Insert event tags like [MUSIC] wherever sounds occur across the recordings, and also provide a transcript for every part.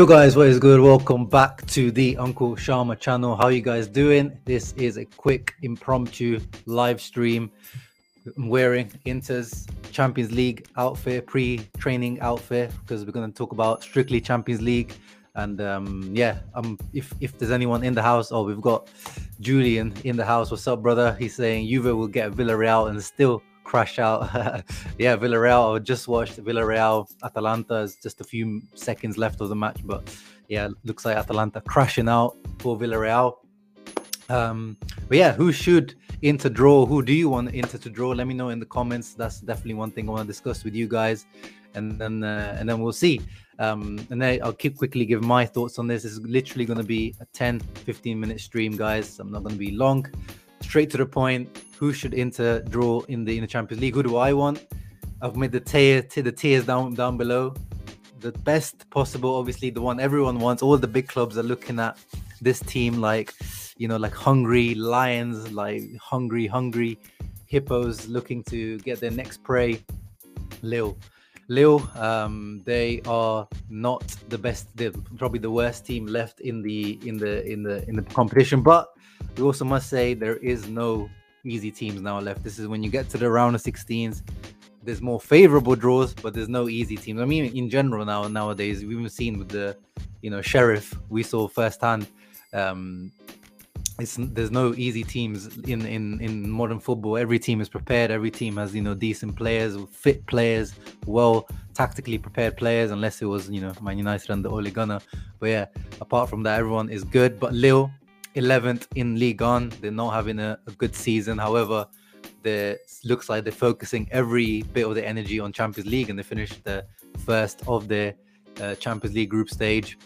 Yo guys, what is good? Welcome back to the Uncle Sharma channel. How you guys doing? This is a quick impromptu live stream. I'm wearing Inter's Champions League outfit, pre-training outfit, because we're going to talk about strictly Champions League. And um, yeah, um, if if there's anyone in the house, oh, we've got Julian in the house. What's up, brother? He's saying Juve will get Villarreal and still crash out. [LAUGHS] yeah, Villarreal. I just watched Villarreal Atalanta. It's just a few seconds left of the match, but yeah, looks like Atalanta crashing out for Villarreal. Um, but yeah, who should Inter draw? Who do you want Inter to draw? Let me know in the comments. That's definitely one thing I want to discuss with you guys, and then uh, and then we'll see. Um, and then I'll keep quickly give my thoughts on this. It's literally going to be a 10 15 minute stream, guys. I'm not going to be long. Straight to the point who should Inter draw in the in the Champions League? Who do I want? I've made the tier to the tiers down down below. The best possible, obviously, the one everyone wants. All the big clubs are looking at this team like, you know, like hungry lions, like hungry, hungry hippos looking to get their next prey. Lille. Lille, um, they are not the best. They're probably the worst team left in the in the in the in the competition. But we also must say there is no easy teams now left. This is when you get to the round of 16s. There's more favorable draws, but there's no easy teams. I mean, in general now nowadays, we've seen with the, you know, Sheriff. We saw firsthand. Um, it's, there's no easy teams in, in in modern football. Every team is prepared. Every team has you know decent players, fit players, well tactically prepared players. Unless it was you know Man United and the Ole Gunnar. But yeah, apart from that, everyone is good. But Lille, 11th in Ligue 1. They're not having a, a good season. However, it looks like they're focusing every bit of the energy on Champions League, and they finished the first of the uh, Champions League group stage.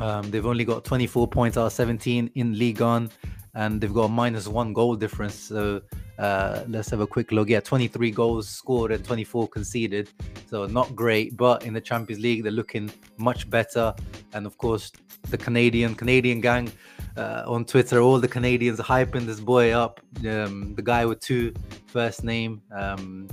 Um, they've only got 24 points out of 17 in Ligue 1, and they've got a minus one goal difference. So uh, let's have a quick look. Yeah, 23 goals scored and 24 conceded. So not great, but in the Champions League, they're looking much better. And of course, the Canadian Canadian gang uh, on Twitter, all the Canadians hyping this boy up. Um, the guy with two first name, um,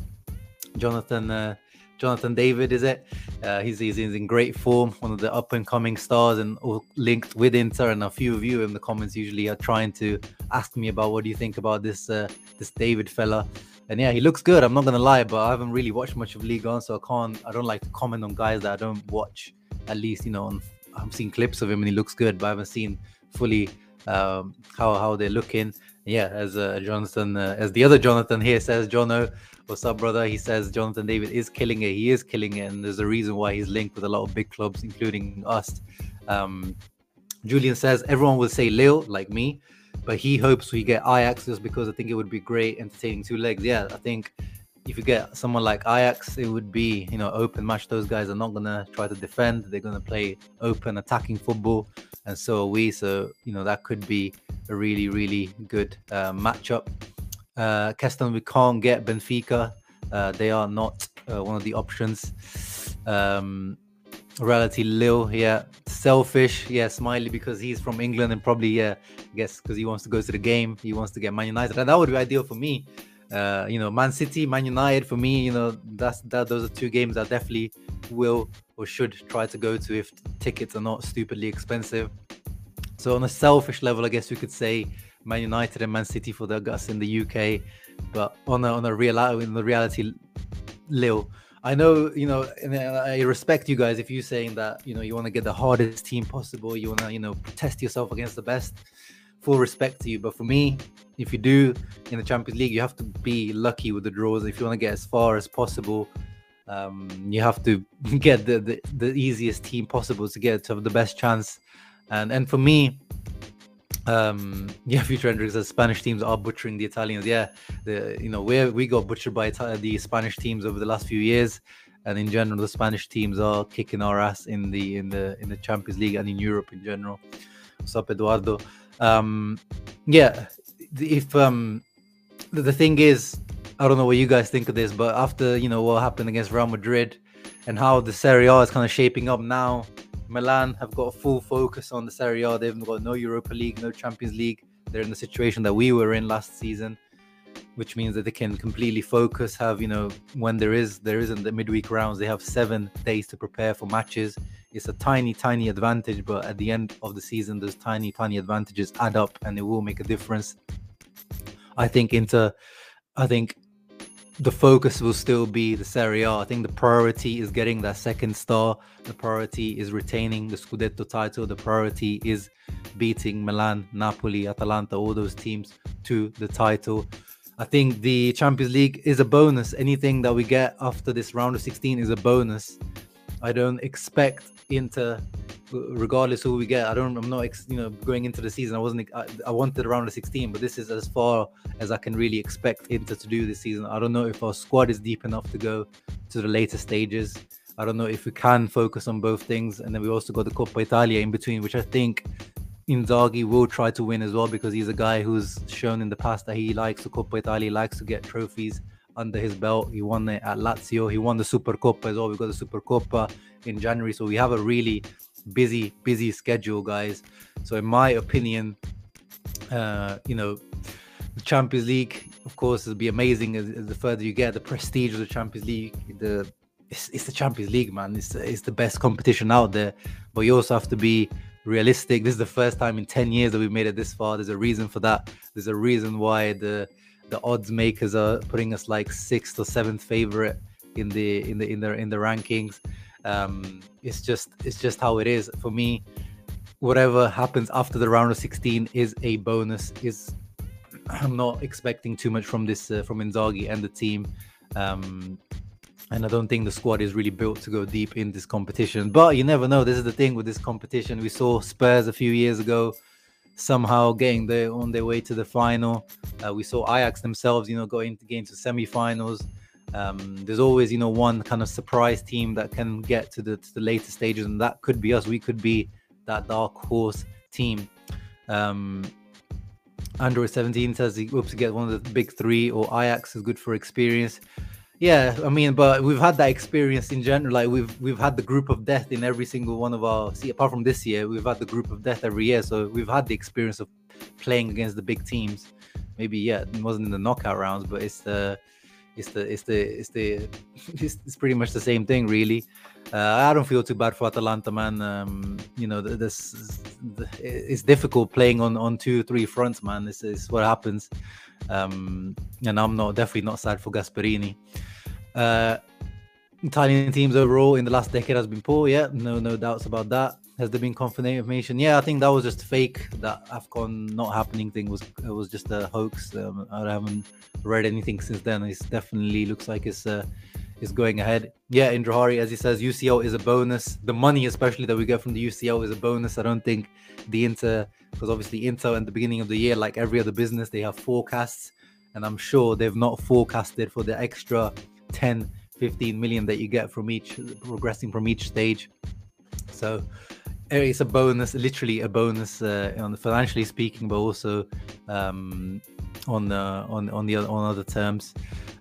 Jonathan uh, Jonathan David, is it? Uh, he's, he's in great form, one of the up and coming stars, and linked with Inter. And a few of you in the comments usually are trying to ask me about what do you think about this uh, this David fella. And yeah, he looks good. I'm not gonna lie, but I haven't really watched much of Ligue 1, so I can't. I don't like to comment on guys that I don't watch. At least you know, I've seen clips of him and he looks good, but I haven't seen fully um, how how they're looking. Yeah, as uh, Jonathan, uh, as the other Jonathan here says, Jono, what's up, brother? He says Jonathan David is killing it. He is killing it, and there's a reason why he's linked with a lot of big clubs, including us. Um, Julian says everyone will say Lille, like me, but he hopes we get Ajax just because I think it would be great entertaining two legs. Yeah, I think if you get someone like Ajax, it would be you know open match. Those guys are not gonna try to defend; they're gonna play open attacking football, and so are we. So you know that could be a really really good uh, matchup. Uh, Keston, we can't get Benfica; uh, they are not uh, one of the options. Um, Reality Lille, yeah, selfish, yeah, Smiley because he's from England and probably yeah, I guess because he wants to go to the game, he wants to get Man United, and that would be ideal for me uh, you know, Man City, Man United. For me, you know, that's that. Those are two games I definitely will or should try to go to if tickets are not stupidly expensive. So on a selfish level, I guess we could say Man United and Man City for the guts in the UK. But on a on a real in the reality, Lille. I know, you know, and I respect you guys if you're saying that, you know, you want to get the hardest team possible, you want to, you know, test yourself against the best full respect to you. But for me, if you do in the Champions League, you have to be lucky with the draws. If you want to get as far as possible, um, you have to [LAUGHS] get the, the, the easiest team possible to get to have the best chance. And and for me, um, yeah, [LAUGHS] future Hendrix says Spanish teams are butchering the Italians. Yeah, the you know where we got butchered by the Spanish teams over the last few years, and in general, the Spanish teams are kicking our ass in the in the in the Champions League and in Europe in general. What's up, Eduardo? Um, yeah, if um, the, thing is, I don't know what you guys think of this, but after you know what happened against Real Madrid and how the Serie A is kind of shaping up now, Milan have got full focus on the Serie A. They've got no Europa League, no Champions League. They're in the situation that we were in last season, which means that they can completely focus. Have you know when there is there isn't the midweek rounds, they have seven days to prepare for matches it's a tiny, tiny advantage, but at the end of the season, those tiny, tiny advantages add up and it will make a difference. I think Inter, I think the focus will still be the Serie A. I think the priority is getting that second star. The priority is retaining the Scudetto title. The priority is beating Milan, Napoli, Atalanta, all those teams to the title. I think the Champions League is a bonus. Anything that we get after this round of 16 is a bonus. I don't expect Inter, regardless who we get. I don't. I'm not, you know, going into the season. I wasn't. I, I wanted around the 16, but this is as far as I can really expect Inter to do this season. I don't know if our squad is deep enough to go to the later stages. I don't know if we can focus on both things, and then we also got the Coppa Italia in between, which I think Inzaghi will try to win as well because he's a guy who's shown in the past that he likes the Coppa Italia, likes to get trophies under his belt. He won it at Lazio. He won the Super Supercoppa as well. We got the Super Supercoppa in January, so we have a really busy, busy schedule, guys. So in my opinion, uh, you know, the Champions League, of course, will be amazing as, as, the further you get. The prestige of the Champions League, the it's, it's the Champions League, man. It's it's the best competition out there, but you also have to be realistic. This is the first time in 10 years that we've made it this far. There's a reason for that. There's a reason why the the odds makers are putting us like sixth or seventh favorite in the in the in the in the rankings. Um, it's just it's just how it is for me. Whatever happens after the round of 16 is a bonus. Is I'm not expecting too much from this uh, from Inzaghi and the team. Um, and I don't think the squad is really built to go deep in this competition. But you never know. This is the thing with this competition. We saw Spurs a few years ago somehow getting there on their way to the final. Uh, we saw Ajax themselves, you know, going to games to semi-finals. Um, there's always, you know, one kind of surprise team that can get to the to the later stages, and that could be us. We could be that dark horse team. Um, Android 17 says he hopes to get one of the big three, or Ajax is good for experience. Yeah, I mean, but we've had that experience in general. Like we've we've had the group of death in every single one of our. See, apart from this year, we've had the group of death every year. So we've had the experience of playing against the big teams. Maybe yeah, it wasn't in the knockout rounds, but it's the it's the it's the it's the [LAUGHS] it's, it's pretty much the same thing, really. Uh, I don't feel too bad for Atalanta, man. Um, you know, this it's difficult playing on on two three fronts, man. This is what happens. Um, and I'm not definitely not sad for Gasperini. Uh, Italian teams overall in the last decade has been poor. Yeah, no, no doubts about that. Has there been confirmation? Yeah, I think that was just fake. That Afcon not happening thing was was just a hoax. Um, I haven't read anything since then. It definitely looks like it's uh, is going ahead. Yeah, Indra Hari, as he says, UCL is a bonus. The money, especially that we get from the UCL, is a bonus. I don't think the Inter, because obviously Inter at the beginning of the year, like every other business, they have forecasts, and I'm sure they've not forecasted for the extra 10 15 million that you get from each progressing from each stage. So eh, it's a bonus literally a bonus uh, on financially speaking but also um, on the on on the on other terms.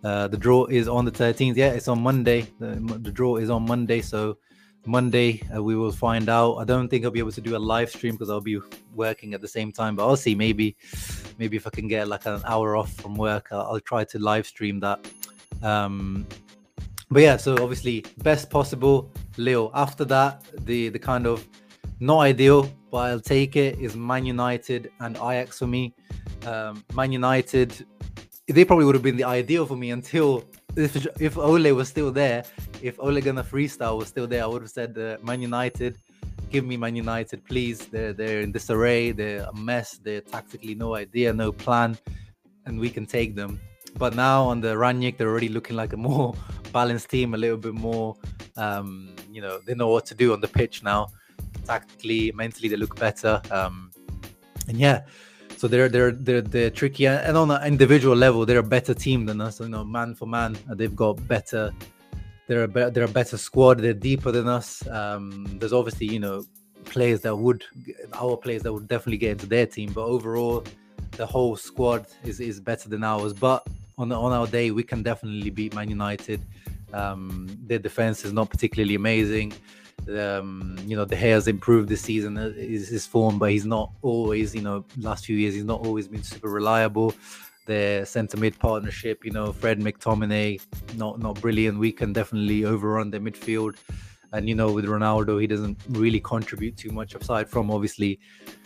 Uh, the draw is on the 13th yeah it's on monday. The, the draw is on monday. So monday uh, we will find out. I don't think i'll be able to do a live stream because i'll be working at the same time but i'll see. Maybe maybe if i can get like an hour off from work i'll, I'll try to live stream that um, but yeah, so obviously best possible Lille. After that, the the kind of not ideal, but I'll take it is Man United and Ajax for me. Um, Man United, they probably would have been the ideal for me until if if Ole was still there, if Ole Gunnar Freestyle was still there, I would have said uh, Man United. Give me Man United, please. They're they're in disarray. They're a mess. They're tactically no idea, no plan, and we can take them. But now on the Rangnick, they're already looking like a more [LAUGHS] balanced team, a little bit more, um, you know, they know what to do on the pitch now. Tactically, mentally, they look better. Um, and yeah, so they're they're they're they're tricky, and on an individual level, they're a better team than us. You know, man for man, they've got better. They're a be- they're a better squad. They're deeper than us. Um, there's obviously you know players that would our players that would definitely get into their team, but overall, the whole squad is is better than ours. But on on our day, we can definitely beat Man United. Um, their defense is not particularly amazing. Um, you know, De Gea's improved this season is his, his form, but he's not always. You know, last few years he's not always been super reliable. Their centre mid partnership, you know, Fred McTominay, not not brilliant. We can definitely overrun their midfield. And you know, with Ronaldo, he doesn't really contribute too much aside from obviously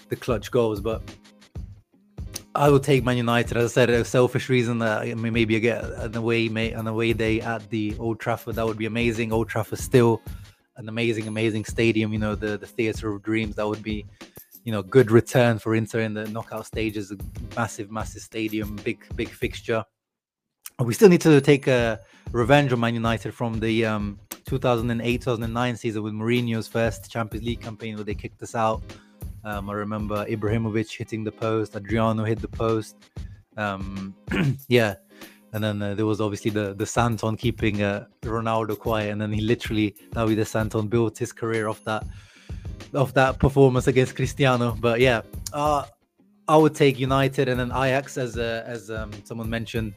the clutch goals. But I would take Man United. As I said, a selfish reason that maybe I get an away an away day at the Old Trafford. That would be amazing. Old Trafford still an amazing, amazing stadium. You know, the the theatre of dreams. That would be, you know, good return for Inter in the knockout stages. A massive, massive stadium, big, big fixture. We still need to take a revenge on Man United from the um, 2008-2009 season with Mourinho's first Champions League campaign where they kicked us out um, I remember Ibrahimovic hitting the post, Adriano hit the post. Um, [CLEARS THROAT] yeah, and then uh, there was obviously the the Santon keeping uh, Ronaldo quiet, and then he literally Davide Santon built his career off that of that performance against Cristiano. But yeah, uh, I would take United and then Ajax as uh, as um, someone mentioned.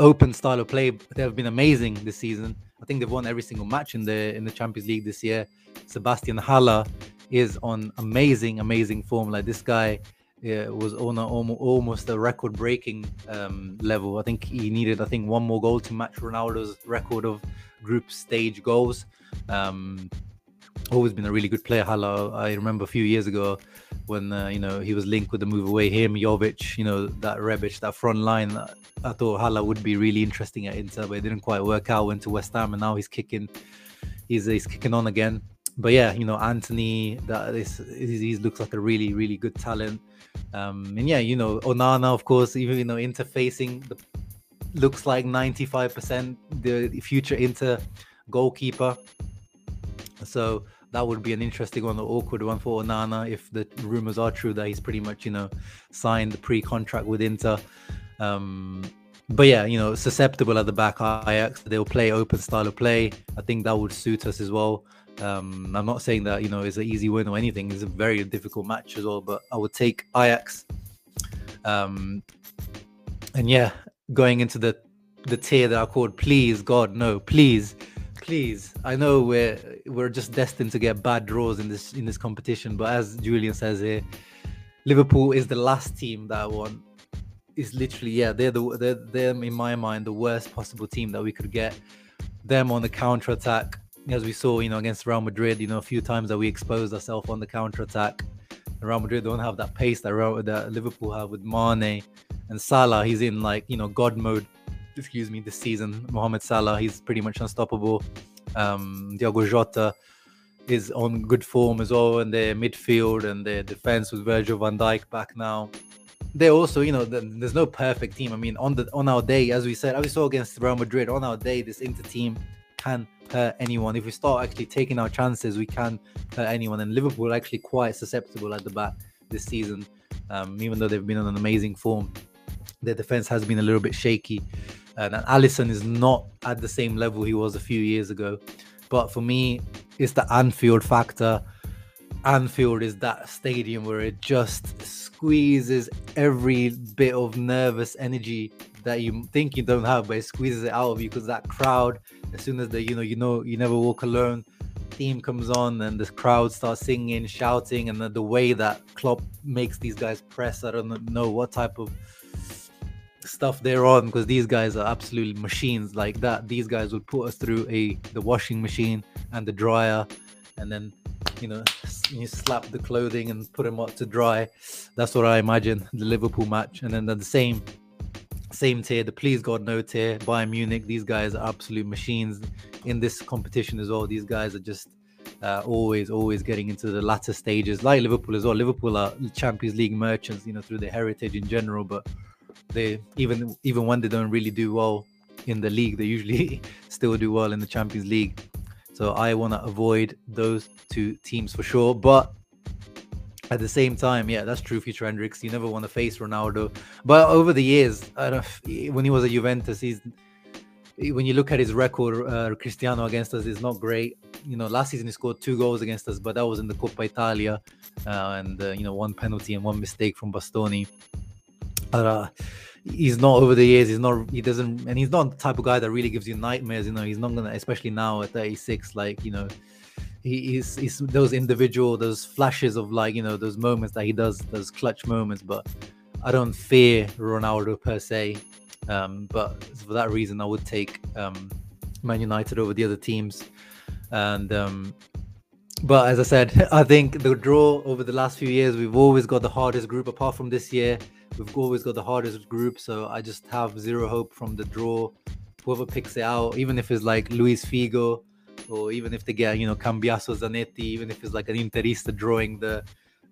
Open style of play, they have been amazing this season. I think they've won every single match in the in the Champions League this year. Sebastian Haller is on amazing, amazing form. Like this guy yeah, was on a, almost a record-breaking um, level. I think he needed, I think, one more goal to match Ronaldo's record of group stage goals. Um, always been a really good player. Haller, I remember a few years ago when uh, you know he was linked with the move away. Him, Jovic, you know that Rebic, that front line. I thought Haller would be really interesting at Inter, but it didn't quite work out. Went to West Ham, and now he's kicking. He's he's kicking on again but yeah, you know, Antony, that is, he looks like a really, really good talent. Um, and yeah, you know, Onana, of course, even you know, interfacing looks like 95% the future Inter goalkeeper. So that would be an interesting one, an awkward one for Onana if the rumors are true that he's pretty much, you know, signed the pre-contract with Inter. Um, but yeah, you know, susceptible at the back Ajax. They'll play open style of play. I think that would suit us as well. Um, I'm not saying that you know it's an easy win or anything. It's a very difficult match as well, but I would take Ajax. Um, and yeah, going into the the tier that I called, please God, no, please, please. I know we're we're just destined to get bad draws in this in this competition, but as Julian says here, Liverpool is the last team that I want. Is literally yeah, they're the they're them in my mind the worst possible team that we could get. Them on the counter attack as we saw, you know, against Real Madrid, you know, a few times that we exposed ourselves on the counter attack. Real Madrid don't have that pace that, Real, that Liverpool have with Mane and Salah. He's in like you know God mode. Excuse me, this season. Mohamed Salah, he's pretty much unstoppable. Um, Diogo Jota is on good form as well in their midfield and their defense with Virgil van Dijk back now. They also, you know, there's no perfect team. I mean, on the on our day, as we said, as we saw against Real Madrid, on our day, this Inter team can hurt anyone. If we start actually taking our chances, we can hurt anyone. And Liverpool are actually quite susceptible at the back this season, um, even though they've been on an amazing form. Their defense has been a little bit shaky, and, Alisson is not at the same level he was a few years ago. But for me, it's the Anfield factor. Anfield is that stadium where it just squeezes every bit of nervous energy that you think you don't have, but it squeezes it out of you because that crowd, as soon as the you know you know you never walk alone theme comes on and the crowd starts singing, shouting, and the, the way that Klopp makes these guys press, I don't know what type of stuff they're on because these guys are absolutely machines like that. These guys would put us through a the washing machine and the dryer, and then you know you slap the clothing and put them up to dry. That's what I imagine the Liverpool match, and then the same same tier, the please God no tier, Bayern Munich. These guys are absolute machines in this competition as well. These guys are just uh, always, always getting into the latter stages, like Liverpool as well. Liverpool are Champions League merchants, you know, through their heritage in general. But they even even when they don't really do well in the league, they usually [LAUGHS] still do well in the Champions League. So I want to avoid those two teams for sure. But at the same time, yeah, that's true, future Hendrix. You never want to face Ronaldo. But over the years, I don't know, when he was at Juventus, he's when you look at his record, uh, Cristiano against us is not great. You know, last season he scored two goals against us, but that was in the Coppa Italia, uh, and uh, you know, one penalty and one mistake from Bastoni. But uh, he's not over the years. He's not. He doesn't, and he's not the type of guy that really gives you nightmares. You know, he's not gonna, especially now at 36. Like you know, he's, he's those individual those flashes of like you know those moments that he does those clutch moments but i don't fear ronaldo per se um, but for that reason i would take um, man united over the other teams And um, but as I said, [LAUGHS] I think the draw over the last few years, we've always got the hardest group. Apart from this year, we've always got the hardest group. So I just have zero hope from the draw. Whoever picks it out, even if it's like Luis Figo, or even if they get you know Cambiasso Zanetti, even if it's like an Interista drawing the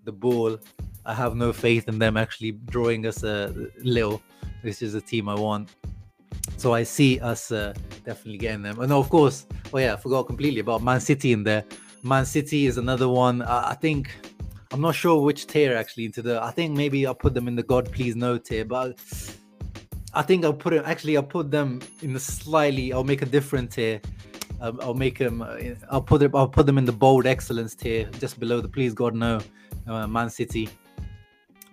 the ball, I have no faith in them actually drawing us a little. This is a team I want. So I see us uh, definitely getting them. And of course, oh yeah, I forgot completely about Man City in there. Man City is another one. Uh, I think I'm not sure which tier actually into the. I think maybe I'll put them in the God Please No tier, but I think I'll put it. Actually, I'll put them in the slightly. I'll make a different tier. I'll make them. Uh, I'll put it. I'll put them in the bold excellence tier, just below the Please God No. Uh, Man City,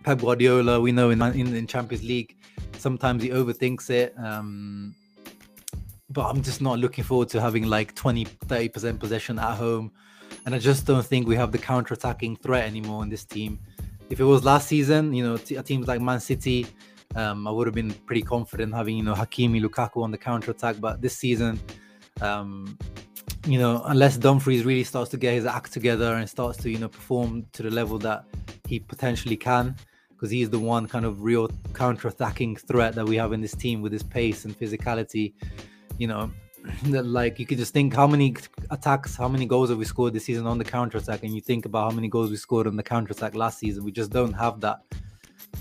Pep Guardiola. We know in, in in Champions League sometimes he overthinks it. Um, but I'm just not looking forward to having like 20, 30% possession at home. And I just don't think we have the counter attacking threat anymore in this team. If it was last season, you know, t- teams like Man City, um, I would have been pretty confident having, you know, Hakimi, Lukaku on the counter attack. But this season, um, you know, unless Dumfries really starts to get his act together and starts to, you know, perform to the level that he potentially can, because he's the one kind of real counter-attacking threat that we have in this team with his pace and physicality. You know, [CLEARS THROAT] that like you could just think how many attacks, how many goals have we scored this season on the counter-attack, and you think about how many goals we scored on the counter-attack last season. We just don't have that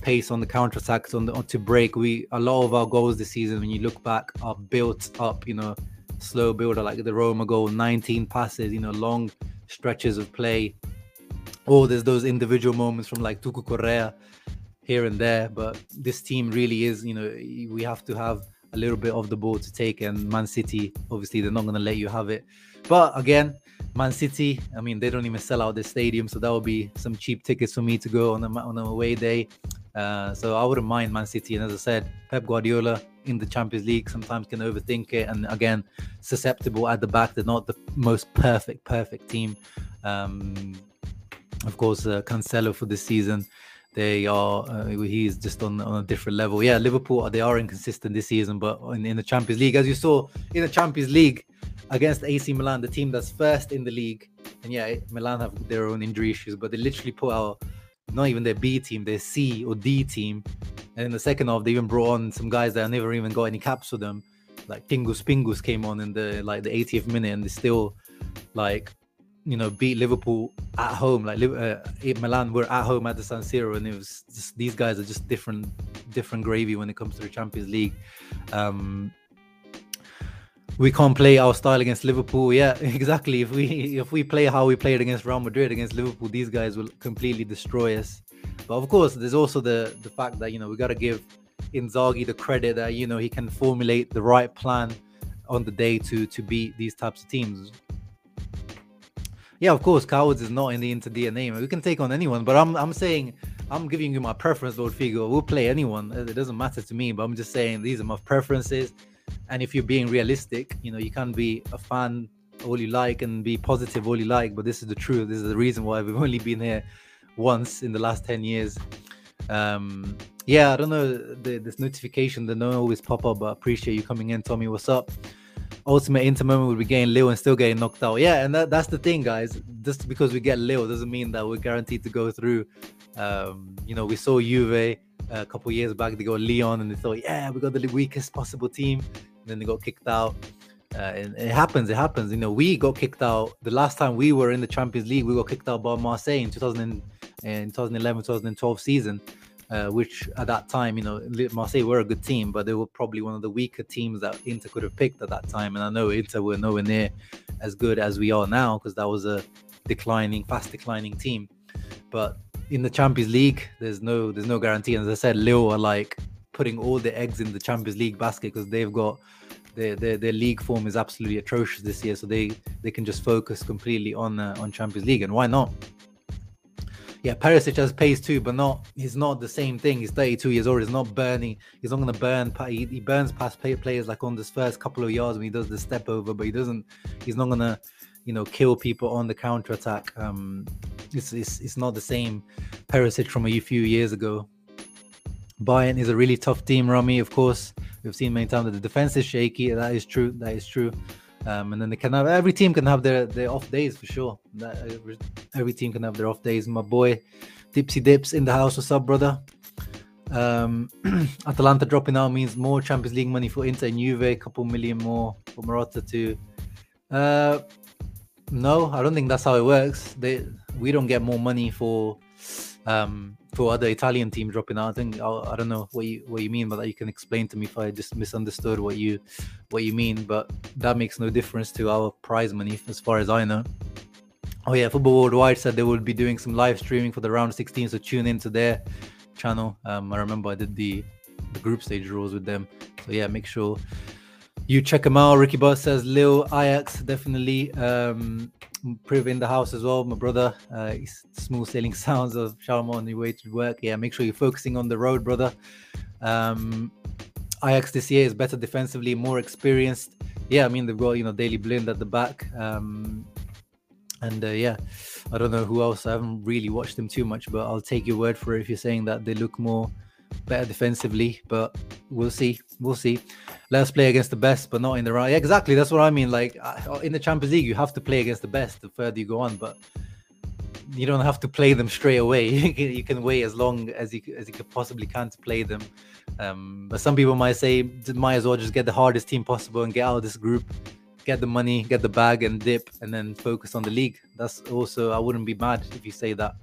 pace on the counter-attacks on the on to break. We a lot of our goals this season, when you look back, are built up. You know, slow builder like the Roma goal, 19 passes. You know, long stretches of play. Or there's those individual moments from like Tucu Correa here and there. But this team really is, you know, we have to have a little bit of the ball to take. And Man City, obviously, they're not going to let you have it. But again, Man City, I mean, they don't even sell out the stadium, so that would be some cheap tickets for me to go on a on a away day. Uh, so I wouldn't mind Man City. And as I said, Pep Guardiola in the Champions League sometimes can overthink it, and again, susceptible at the back. They're not the most perfect, perfect team. Um, of course, uh, Cancelo for this season they are uh, he's just on, on a different level. Yeah, Liverpool they are inconsistent this season, but in, in the Champions League, as you saw in the Champions League against AC Milan, the team that's first in the league, and yeah, Milan have their own injury issues, but they literally put out not even their B team, their C or D team, and in the second half they even brought on some guys that never even got any caps for them, like Pingus Pingus came on in the like the 80th minute, and they still like you know beat Liverpool at home. Like uh, Milan were at home at the San Siro, and it was just these guys are just different, different gravy when it comes to the Champions League. Um, we can't play our style against Liverpool. Yeah, [LAUGHS] exactly. If we if we play how we played against Real Madrid against Liverpool, these guys will completely destroy us. But of course, there's also the the fact that you know we got to give Inzaghi the credit that you know he can formulate the right plan on the day to to beat these types of teams yeah, of course, cowards is not in the Inter DNA. We can take on anyone, but I'm I'm saying I'm giving you my preference, Lord Figo. We'll play anyone. It doesn't matter to me, but I'm just saying these are my preferences. And if you're being realistic, you know, you can be a fan all you like and be positive all you like, but this is the truth. This is the reason why we've only been here once in the last 10 years. Um, yeah, I don't know the, this notification that don't always pop up, but I appreciate you coming in. Tommy, what's up? ultimate Inter moment would be getting Lille and still getting knocked out. Yeah, and that, that's the thing, guys. Just because we get Lille doesn't mean that we're guaranteed to go through. Um, you know, we saw Juve a couple years back. They got Lyon, and they thought, yeah, we got the weakest possible team. And then they got kicked out. Uh, and it happens. It happens. You know, we got kicked out the last time we were in the Champions League. We got kicked out by Marseille in 2000 in 2011 2012 season uh, which at that time, you know, Marseille were a good team, but they were probably one of the weaker teams that Inter could have picked at that time. And I know Inter were nowhere near as good as we are now because that was a declining, fast declining team. But in the Champions League, there's no there's no guarantee. And as I said, Lille are like putting all the eggs in the Champions League basket because they've got their, their their league form is absolutely atrocious this year, so they they can just focus completely on uh, on Champions League, and why not? Yeah, Perisic has pace too, but not he's not the same thing. He's 32 years old. He's not burning. He's not going to burn. He, he burns past players like on this first couple of yards when he does the step over, but he doesn't. He's not going to, you know, kill people on the counter attack. Um, it's, it's it's not the same Perisic from a few years ago. Bayern is a really tough team, Rami. Of course, we've seen many times that the defense is shaky. That is true. That is true. Um, and then they can have every team can have their, their off days for sure. Every team can have their off days. My boy Dipsy Dips in the house. What's up, brother? Um, [CLEARS THROAT] Atalanta dropping out means more Champions League money for Inter and Juve, a couple million more for Marotta too. Uh, no, I don't think that's how it works. They we don't get more money for um for other Italian team dropping out. I think I, don't know what you what you mean but. You can explain to me if I just misunderstood what you what you mean, but that makes no difference to our prize money as far as I know. Oh yeah, Football Worldwide said they will be doing some live streaming for the round 16, so tune into their channel. Um, I remember I did the the group stage rules with them, so yeah, make sure you check them out. Ricky Boss says Lille Ajax definitely. Um, Priv in the house as well, my brother. Uh, smooth sailing [LAUGHS] sounds of Sharma on the way to work. Yeah, make sure you're focusing on the road, brother. Um, Ajax this year is better defensively, more experienced. Yeah, I mean they've got you know Daley Blind at the back, um, and uh, yeah, I don't know who else. I haven't really watched them too much, but I'll take your word for it if you're saying that they look more better defensively. But we'll see, we'll see. Let us play against the best, but not in the right. Yeah, exactly, that's what I mean. Like in the Champions League, you have to play against the best the further you go on, but you don't have to play them straight away. [LAUGHS] you can wait as long as you as you possibly can to play them. Um, but some people might say, might as well just get the hardest team possible and get out of this group, get the money, get the bag, and dip, and then focus on the league. That's also I wouldn't be mad if you say that.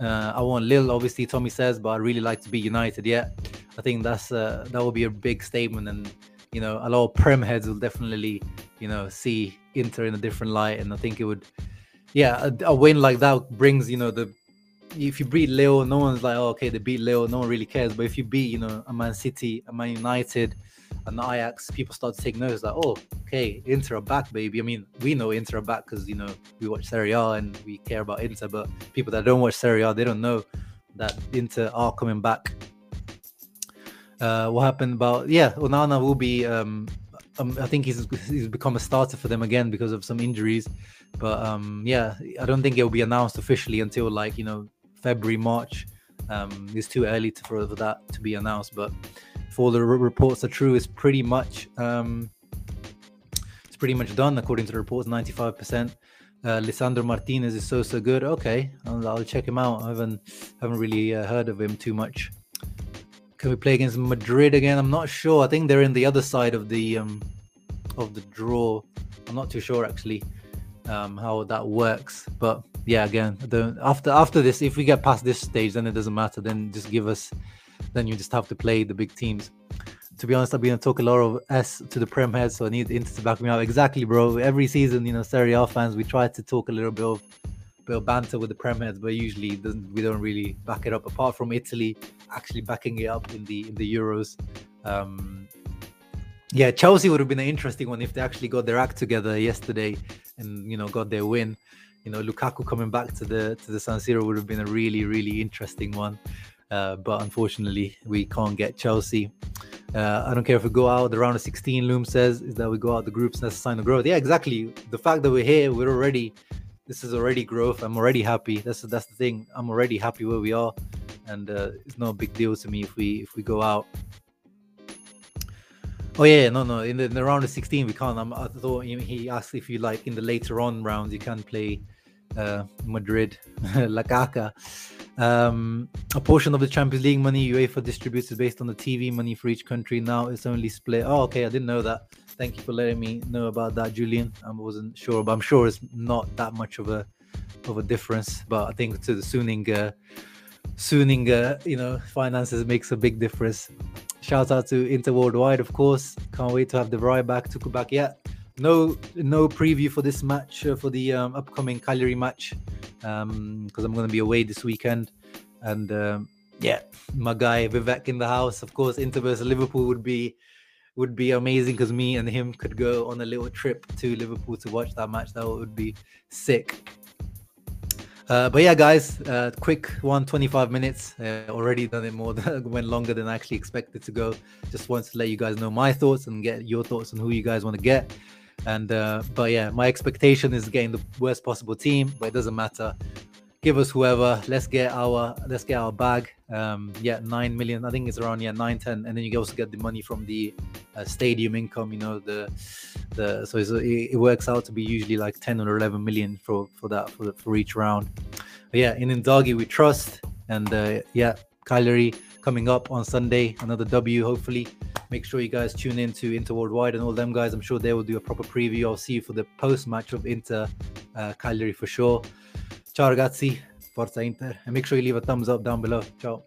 Uh, I want Lille, obviously Tommy says, but I really like to be United. Yeah, I think that's uh, that will be a big statement, and you know a lot of Prem heads will definitely you know see Inter in a different light, and I think it would, yeah, a, a win like that brings you know the if you beat Lille, no one's like, oh, okay, they beat Lille, no one really cares. But if you beat, you know, a Man City, a Man United, an Ajax, people start to take notice like, oh, okay, Inter are back, baby. I mean, we know Inter are back because, you know, we watch Serie A and we care about Inter, but people that don't watch Serie A, they don't know that Inter are coming back. Uh, what happened about, yeah, Onana will be, um, um, I think he's, he's become a starter for them again because of some injuries. But um, yeah, I don't think it will be announced officially until like, you know, February, March. Um, it's too early to, for that to be announced, but all the reports are true, it's pretty much um, it's pretty much done according to the reports. Ninety five percent. Uh, Lisandro Martinez is so so good. Okay, I'll, I'll check him out. I haven't haven't really uh, heard of him too much. Can we play against Madrid again? I'm not sure. I think they're in the other side of the um, of the draw. I'm not too sure actually um, how that works, but yeah, again, after after this, if we get past this stage, then it doesn't matter. Then just give us, then you just have to play the big teams. To be honest, I've been talk a lot of S to the Prem head, so I need Inter to back me up. Exactly, bro. Every season, you know, Serie A fans, we try to talk a little bit of bit of banter with the Prem heads, but usually we don't really back it up. Apart from Italy actually backing it up in the in the Euros. Um, yeah, Chelsea would have been an interesting one if they actually got their act together yesterday and you know got their win you know Lukaku coming back to the to the San Siro would have been a really really interesting one. Uh, but unfortunately, we can't get Chelsea. Uh, I don't care if we go out the round of 16. Loom says is that we go out the groups. That's a sign of growth. Yeah, exactly. The fact that we're here, we're already. This is already growth. I'm already happy. That's that's the thing. I'm already happy where we are, and uh, it's no big deal to me if we if we go out. Oh yeah, no, no. In the, in the round of 16, we can't. I'm, i thought he asked if you like in the later on rounds you can play uh, Madrid, [LAUGHS] La Caca. Um, a portion of the Champions League money UEFA distributes is based on the TV money for each country. Now it's only split. Oh, okay, I didn't know that. Thank you for letting me know about that, Julian. I wasn't sure, but I'm sure it's not that much of a of a difference. But I think to the Suning, uh, Suning, uh, you know, finances makes a big difference. Shout out to Inter Worldwide, of course. Can't wait to have the right back, Tucu back. Yeah, no no preview for this match uh, for the um, upcoming Cagliari match because um, I'm going to be away this weekend. And um, yeah, my guy Vivek in the house. Of course, Inter versus Liverpool would be would be amazing because me and him could go on a little trip to Liverpool to watch that match. That would be sick. Uh, but yeah, guys, uh, quick one, 25 minutes. Uh, already done it more than [LAUGHS] went longer than I actually expected to go. Just wanted to let you guys know my thoughts and get your thoughts on who you guys want to get. And uh, but yeah, my expectation is getting the worst possible team, but it doesn't matter. Give us whoever. Let's get our let's get our bag. Um, yeah, nine million. I think it's around yeah nine ten, and then you also get the money from the uh, stadium income. You know the the so it, it works out to be usually like 10 or 11 million for for that for, for each round. But yeah, in Inzaghi we trust, and uh, yeah, Cagliari coming up on Sunday, another W hopefully. Make sure you guys tune in to Inter Worldwide and all them guys. I'm sure they will do a proper preview. I'll see you for the post match of Inter uh, Cagliari for sure. Ciao ragazzi, Forza Inter, and make sure you leave a thumbs up down below. Ciao.